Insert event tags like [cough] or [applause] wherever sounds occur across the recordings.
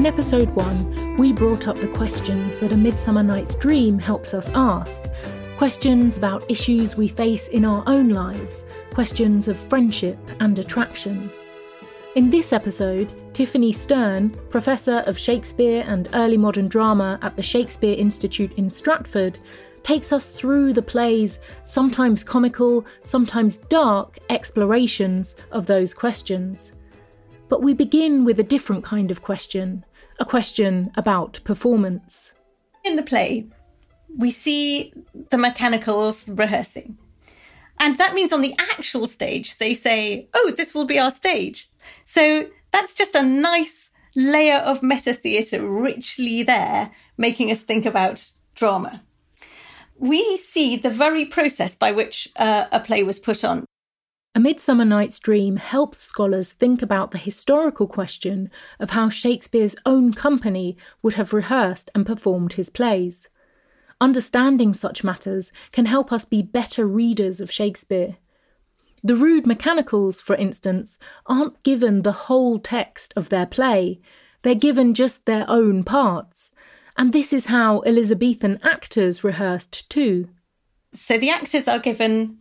In episode 1, we brought up the questions that A Midsummer Night's Dream helps us ask. Questions about issues we face in our own lives, questions of friendship and attraction. In this episode, Tiffany Stern, Professor of Shakespeare and Early Modern Drama at the Shakespeare Institute in Stratford, takes us through the play's sometimes comical, sometimes dark explorations of those questions. But we begin with a different kind of question a question about performance. In the play, we see the mechanicals rehearsing. And that means on the actual stage, they say, oh, this will be our stage. So that's just a nice layer of meta theatre richly there, making us think about drama. We see the very process by which uh, a play was put on. A Midsummer Night's Dream helps scholars think about the historical question of how Shakespeare's own company would have rehearsed and performed his plays. Understanding such matters can help us be better readers of Shakespeare. The rude mechanicals, for instance, aren't given the whole text of their play, they're given just their own parts. And this is how Elizabethan actors rehearsed too. So the actors are given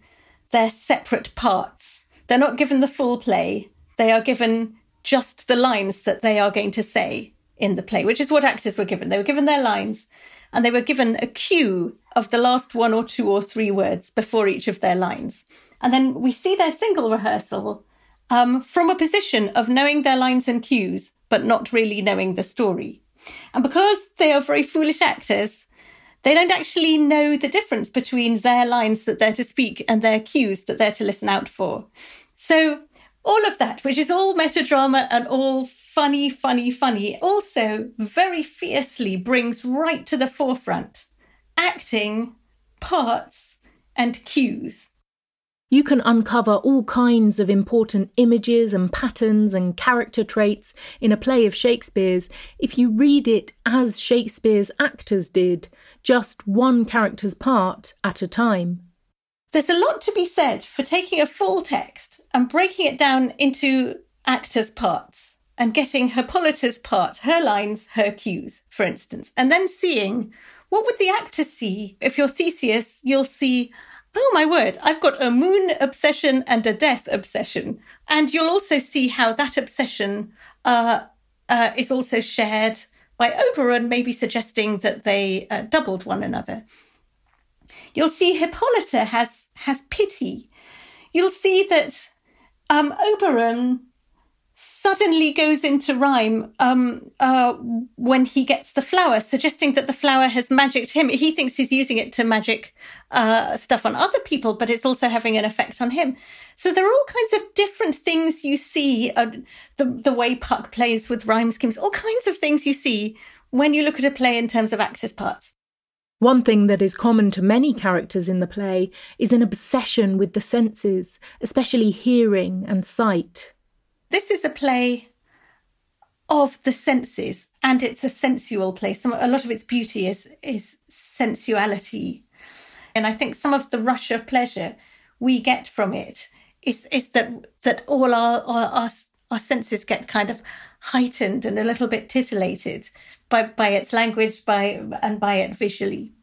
their separate parts. They're not given the full play, they are given just the lines that they are going to say in the play, which is what actors were given. They were given their lines and they were given a cue of the last one or two or three words before each of their lines. And then we see their single rehearsal um, from a position of knowing their lines and cues, but not really knowing the story. And because they are very foolish actors, they don't actually know the difference between their lines that they're to speak and their cues that they're to listen out for. So all of that, which is all metadrama and all funny, funny, funny, also very fiercely brings right to the forefront acting, parts, and cues. You can uncover all kinds of important images and patterns and character traits in a play of Shakespeare's if you read it as Shakespeare's actors did, just one character's part at a time. There's a lot to be said for taking a full text and breaking it down into actors' parts and getting Hippolyta's part, her lines, her cues, for instance, and then seeing what would the actor see? If you're Theseus, you'll see oh my word, I've got a moon obsession and a death obsession. And you'll also see how that obsession uh, uh, is also shared by Oberon, maybe suggesting that they uh, doubled one another. You'll see Hippolyta has has pity. You'll see that um, Oberon suddenly goes into rhyme um, uh, when he gets the flower, suggesting that the flower has magicked him. He thinks he's using it to magic uh, stuff on other people, but it's also having an effect on him. So there are all kinds of different things you see. Uh, the the way Puck plays with rhyme schemes, all kinds of things you see when you look at a play in terms of actors' parts. One thing that is common to many characters in the play is an obsession with the senses, especially hearing and sight. This is a play of the senses, and it's a sensual play. Some, a lot of its beauty is is sensuality, and I think some of the rush of pleasure we get from it is is that that all our, our our, our senses get kind of heightened and a little bit titillated by by its language, by and by it visually.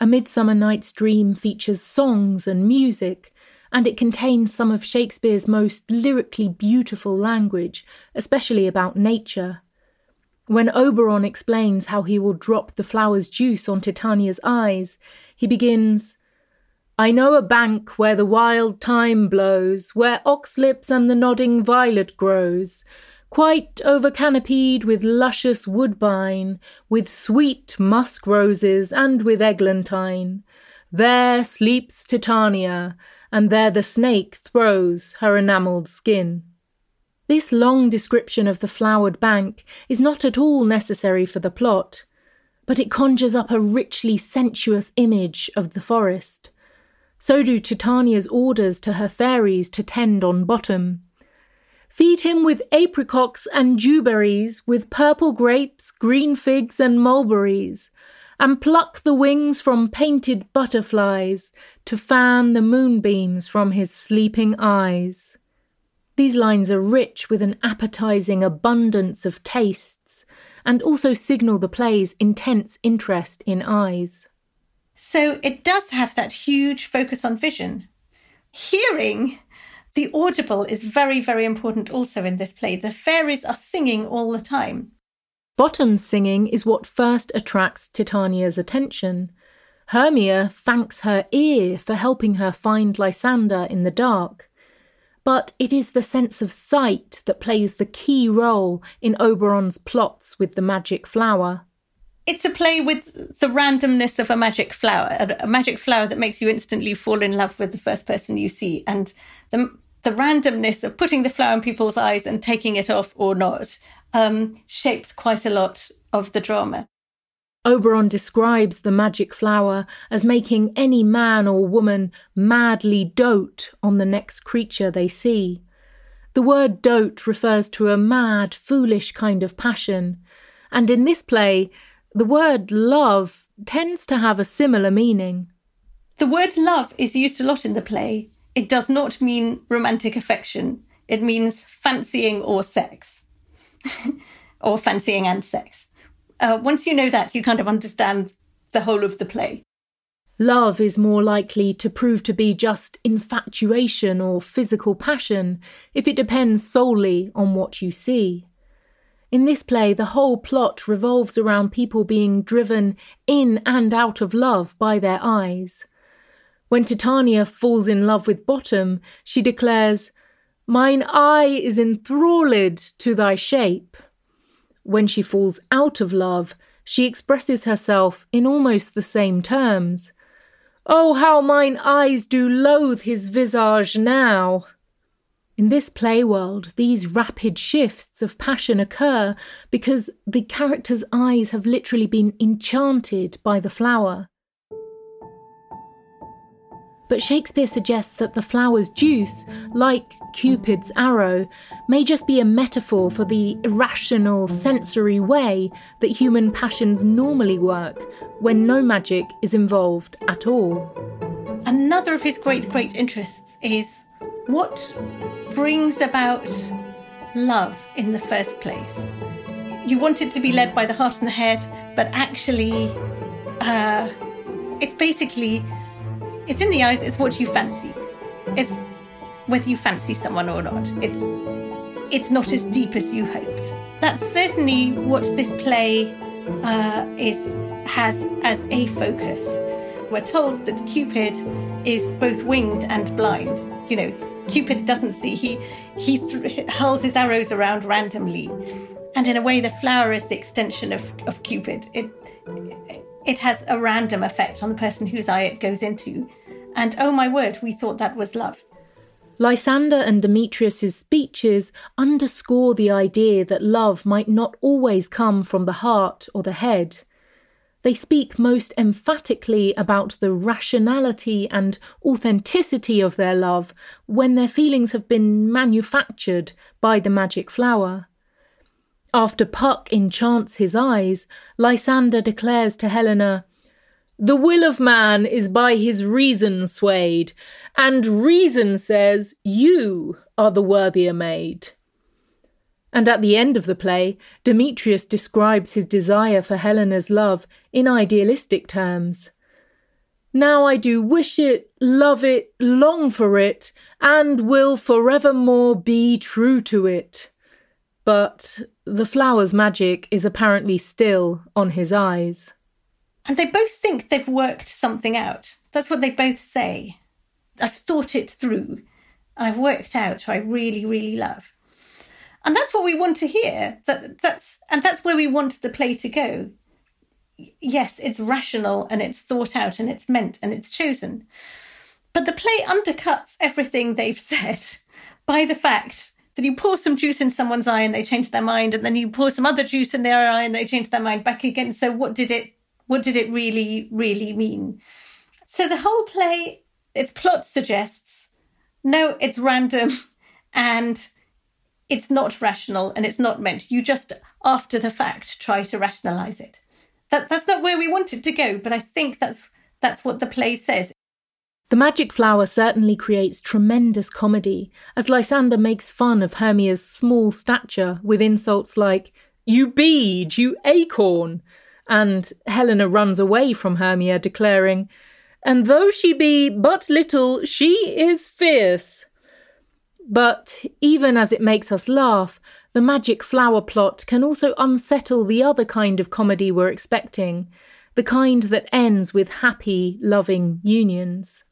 A Midsummer Night's Dream features songs and music and it contains some of Shakespeare's most lyrically beautiful language, especially about nature. When Oberon explains how he will drop the flower's juice on Titania's eyes, he begins, I know a bank where the wild thyme blows, where oxlips and the nodding violet grows, quite over canopied with luscious woodbine, with sweet musk roses, and with eglantine. There sleeps Titania, and there the snake throws her enamelled skin. This long description of the flowered bank is not at all necessary for the plot, but it conjures up a richly sensuous image of the forest. So do Titania's orders to her fairies to tend on Bottom. Feed him with apricots and dewberries, with purple grapes, green figs, and mulberries, and pluck the wings from painted butterflies to fan the moonbeams from his sleeping eyes. These lines are rich with an appetizing abundance of tastes and also signal the play's intense interest in eyes. So it does have that huge focus on vision. Hearing, the audible is very, very important also in this play. The fairies are singing all the time. Bottom's singing is what first attracts Titania's attention. Hermia thanks her ear for helping her find Lysander in the dark but it is the sense of sight that plays the key role in Oberon's plots with the magic flower. It's a play with the randomness of a magic flower, a magic flower that makes you instantly fall in love with the first person you see, and the the randomness of putting the flower in people's eyes and taking it off or not um, shapes quite a lot of the drama. Oberon describes the magic flower as making any man or woman madly dote on the next creature they see. The word dote refers to a mad, foolish kind of passion, and in this play, the word love tends to have a similar meaning. The word love is used a lot in the play. It does not mean romantic affection, it means fancying or sex, [laughs] or fancying and sex uh, once you know that, you kind of understand the whole of the play. Love is more likely to prove to be just infatuation or physical passion if it depends solely on what you see. In this play, the whole plot revolves around people being driven in and out of love by their eyes. When Titania falls in love with Bottom, she declares, Mine eye is enthralled to thy shape. When she falls out of love, she expresses herself in almost the same terms. Oh, how mine eyes do loathe his visage now! In this play world, these rapid shifts of passion occur because the character's eyes have literally been enchanted by the flower. But Shakespeare suggests that the flower's juice, like Cupid's arrow, may just be a metaphor for the irrational, sensory way that human passions normally work when no magic is involved at all. Another of his great, great interests is what brings about love in the first place. You want it to be led by the heart and the head, but actually, uh, it's basically it's in the eyes, it's what you fancy. It's whether you fancy someone or not. It's it's not as deep as you hoped. That's certainly what this play uh, is has as a focus. We're told that Cupid is both winged and blind. You know, Cupid doesn't see. He he th- hurls his arrows around randomly, and in a way, the flower is the extension of of Cupid. It it has a random effect on the person whose eye it goes into. And oh my word, we thought that was love. Lysander and Demetrius's speeches underscore the idea that love might not always come from the heart or the head. They speak most emphatically about the rationality and authenticity of their love when their feelings have been manufactured by the magic flower. After Puck enchants his eyes, Lysander declares to Helena, the will of man is by his reason swayed, and reason says you are the worthier maid. And at the end of the play, Demetrius describes his desire for Helena's love in idealistic terms. Now I do wish it, love it, long for it, and will forevermore be true to it. But the flower's magic is apparently still on his eyes. And they both think they've worked something out. That's what they both say. I've thought it through. I've worked out who I really, really love. And that's what we want to hear. That that's and that's where we want the play to go. Yes, it's rational and it's thought out and it's meant and it's chosen. But the play undercuts everything they've [laughs] said by the fact that you pour some juice in someone's eye and they change their mind, and then you pour some other juice in their eye and they change their mind back again. So what did it what did it really, really mean? So the whole play, its plot suggests no, it's random [laughs] and it's not rational and it's not meant. You just, after the fact, try to rationalize it. That, that's not where we want it to go, but I think that's, that's what the play says. The magic flower certainly creates tremendous comedy, as Lysander makes fun of Hermia's small stature with insults like, You bead, you acorn, and Helena runs away from Hermia, declaring, And though she be but little, she is fierce. But even as it makes us laugh, the magic flower plot can also unsettle the other kind of comedy we're expecting, the kind that ends with happy, loving unions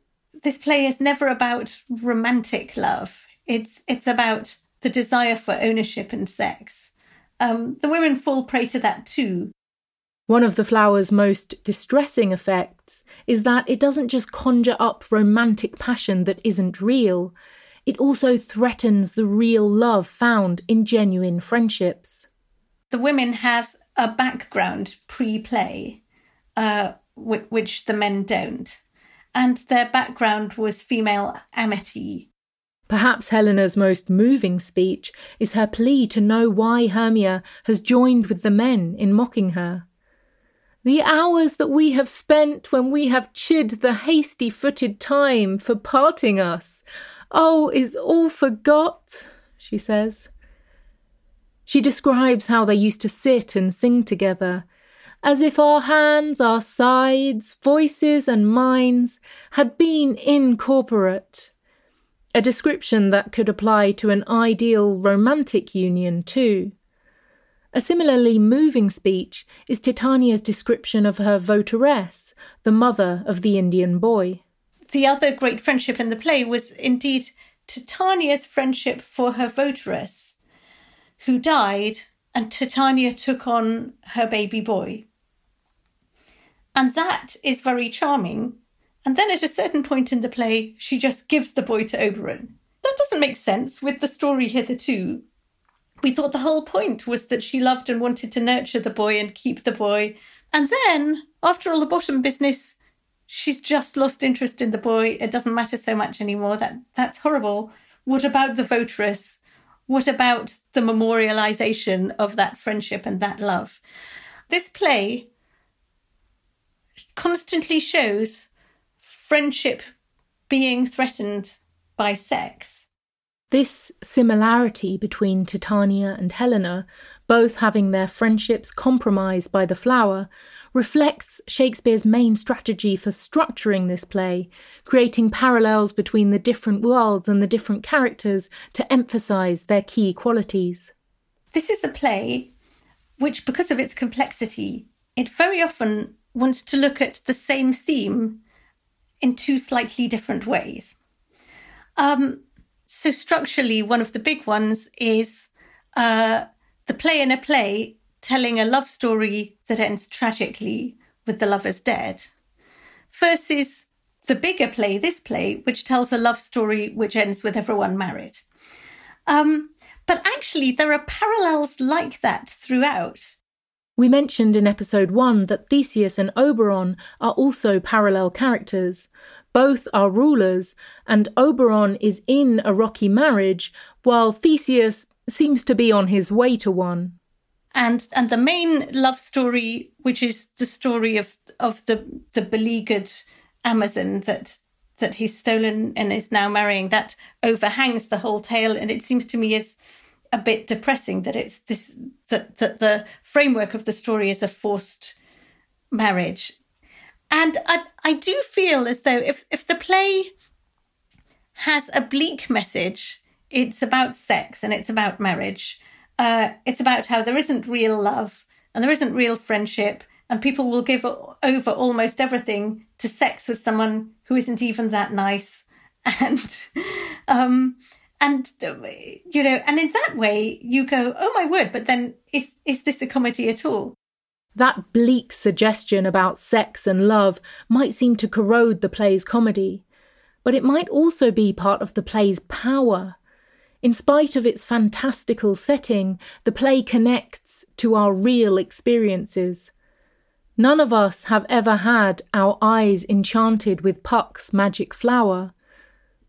this play is never about romantic love. It's it's about the desire for ownership and sex. Um, the women fall prey to that too. One of the flower's most distressing effects is that it doesn't just conjure up romantic passion that isn't real, it also threatens the real love found in genuine friendships. The women have a background pre play, uh, which the men don't and their background was female amity. Perhaps Helena's most moving speech is her plea to know why Hermia has joined with the men in mocking her. The hours that we have spent when we have chid the hasty footed time for parting us, oh, is all forgot, she says. She describes how they used to sit and sing together, as if our hands, our sides, voices, and minds had been incorporate. A description that could apply to an ideal romantic union, too. A similarly moving speech is Titania's description of her votaress, the mother of the Indian boy. The other great friendship in the play was indeed Titania's friendship for her votaress, who died, and Titania took on her baby boy. And that is very charming. And then at a certain point in the play, she just gives the boy to Oberon. That doesn't make sense with the story hitherto. We thought the whole point was that she loved and wanted to nurture the boy and keep the boy. And then, after all the bottom business, she's just lost interest in the boy. It doesn't matter so much anymore. That that's horrible. What about the votaress? What about the memorialization of that friendship and that love? This play constantly shows friendship being threatened by sex. This similarity between Titania and Helena, both having their friendships compromised by the flower, reflects Shakespeare's main strategy for structuring this play, creating parallels between the different worlds and the different characters to emphasize their key qualities. This is a play which, because of its complexity, it very often wants to look at the same theme in two slightly different ways. Um, so, structurally, one of the big ones is uh, the play in a play telling a love story that ends tragically with the lovers dead, versus the bigger play, this play, which tells a love story which ends with everyone married. Um, but actually, there are parallels like that throughout. We mentioned in episode 1 that Theseus and Oberon are also parallel characters. Both are rulers, and Oberon is in a rocky marriage, while Theseus seems to be on his way to one. And and the main love story, which is the story of of the the beleaguered Amazon that that he's stolen and is now marrying, that overhangs the whole tale, and it seems to me is a bit depressing that it's this that, that the framework of the story is a forced marriage. And I, I do feel as though if, if the play has a bleak message it's about sex and it's about marriage uh, it's about how there isn't real love and there isn't real friendship and people will give over almost everything to sex with someone who isn't even that nice. [laughs] And um, and uh, you know and in that way you go oh my word but then is is this a comedy at all that bleak suggestion about sex and love might seem to corrode the play's comedy but it might also be part of the play's power In spite of its fantastical setting, the play connects to our real experiences. None of us have ever had our eyes enchanted with Puck's magic flower,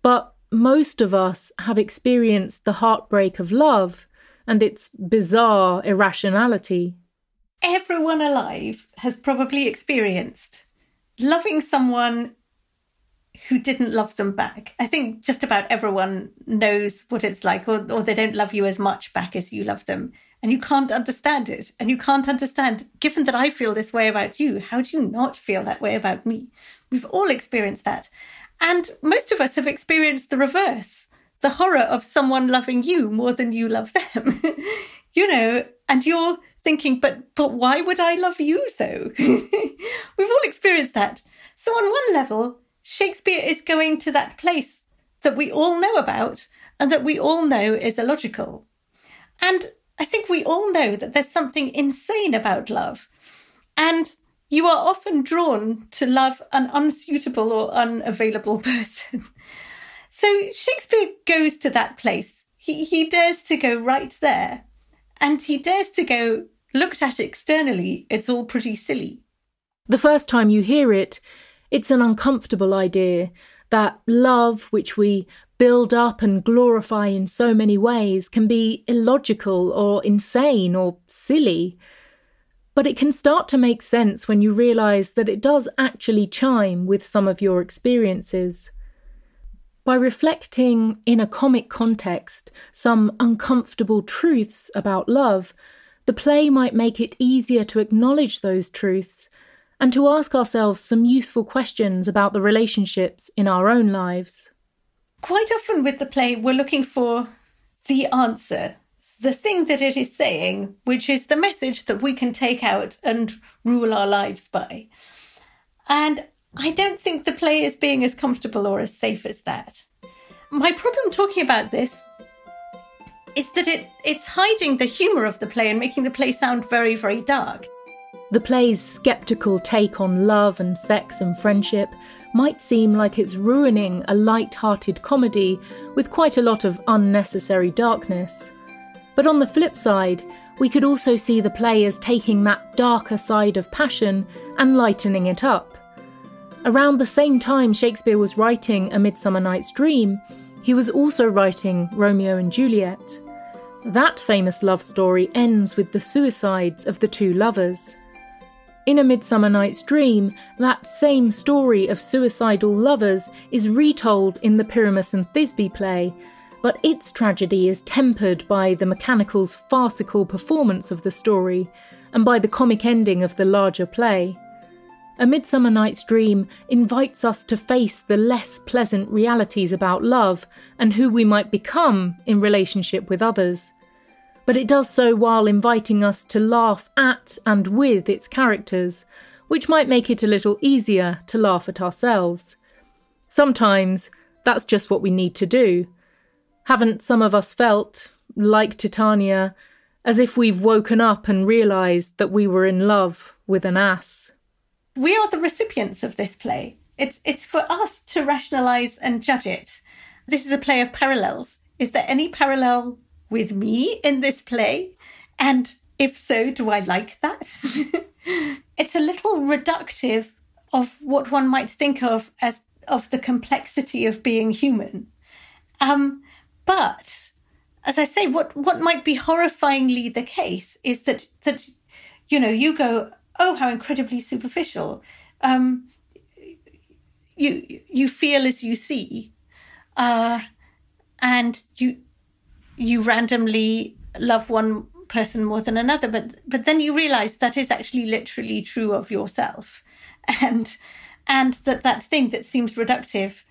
but most of us have experienced the heartbreak of love and its bizarre irrationality. Everyone alive has probably experienced loving someone who didn't love them back. I think just about everyone knows what it's like, or, or they don't love you as much back as you love them. And you can't understand it. And you can't understand, given that I feel this way about you, how do you not feel that way about me? We've all experienced that. And most of us have experienced the reverse the horror of someone loving you more than you love them. [laughs] you know, and you're thinking, but but why would I love you though? [laughs] We've all experienced that. So on one level, Shakespeare is going to that place that we all know about and that we all know is illogical. And I think we all know that there's something insane about love. And you are often drawn to love an unsuitable or unavailable [laughs] person. so Shakespeare goes to that place. He, he dares to go right there. And he dares to go, looked at externally, it's all pretty silly. The first time you hear it, it's an uncomfortable idea that love, which we build up and glorify in so many ways, can be illogical or insane or silly. But it can start to make sense when you realise that it does actually chime with some of your experiences. By reflecting in a comic context some uncomfortable truths about love, the play might make it easier to acknowledge those truths and to ask ourselves some useful questions about the relationships in our own lives. Quite often with the play, we're looking for the answer the thing that it is saying, which is the message that we can take out and rule our lives by. And I don't think the play is being as comfortable or as safe as that. My problem talking about this is that it, it's hiding the humour of the play and making the play sound very, very dark. The play's skeptical take on love and sex and friendship might seem like it's ruining a light hearted comedy with quite a lot of unnecessary darkness. But on the flip side, we could also see the play as taking that darker side of passion and lightening it up. Around the same time Shakespeare was writing A Midsummer Night's Dream, he was also writing Romeo and Juliet. That famous love story ends with the suicides of the two lovers. In A Midsummer Night's Dream, that same story of suicidal lovers is retold in the Pyramus and Thisbe play, but its tragedy is tempered by the mechanical's farcical performance of the story and by the comic ending of the larger play. A Midsummer Night's Dream invites us to face the less pleasant realities about love and who we might become in relationship with others. But it does so while inviting us to laugh at and with its characters, which might make it a little easier to laugh at ourselves. Sometimes that's just what we need to do haven't some of us felt, like Titania, as if we've woken up and realised that we were in love with an ass? We are the recipients of this play. It's, it's for us to rationalise and judge it. This is a play of parallels. Is there any parallel with me in this play? And if so, do I like that? [laughs] it's a little reductive of what one might think of as of the complexity of being human. Um, but as I say, what, what might be horrifyingly the case is that, that, you know, you go, oh, how incredibly superficial. Um, you, you feel as you see. Uh, and you, you randomly love one person more than another, but, but then you realize that is actually literally true of yourself. [laughs] And, and that that thing that seems reductive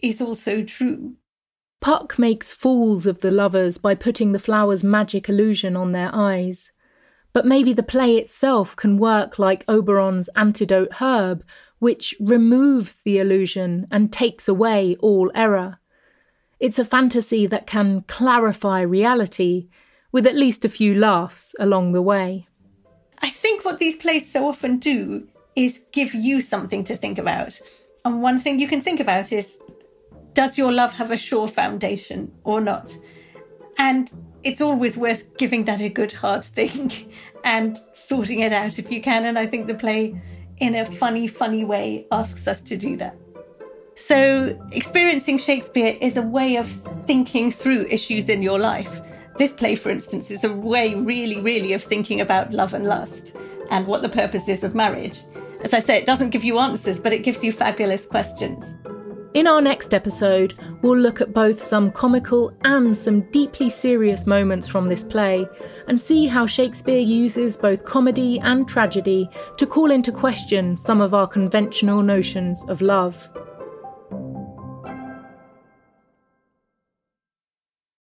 is also true. Puck makes fools of the lovers by putting the flower's magic illusion on their eyes. But maybe the play itself can work like Oberon's antidote herb, which removes the illusion and takes away all error. It's a fantasy that can clarify reality, with at least a few laughs along the way. I think what these plays so often do is give you something to think about. And one thing you can think about is does your love have a sure foundation or not? And it's always worth giving that a good hard think [laughs] and sorting it out if you can. And I think the play, in a funny, funny way, asks us to do that. So, experiencing Shakespeare is a way of thinking through issues in your life. This play, for instance, is a way, really, really, of thinking about love and lust and what the purpose is of marriage. As I say, it doesn't give you answers, but it gives you fabulous questions. In our next episode, we'll look at both some comical and some deeply serious moments from this play and see how Shakespeare uses both comedy and tragedy to call into question some of our conventional notions of love.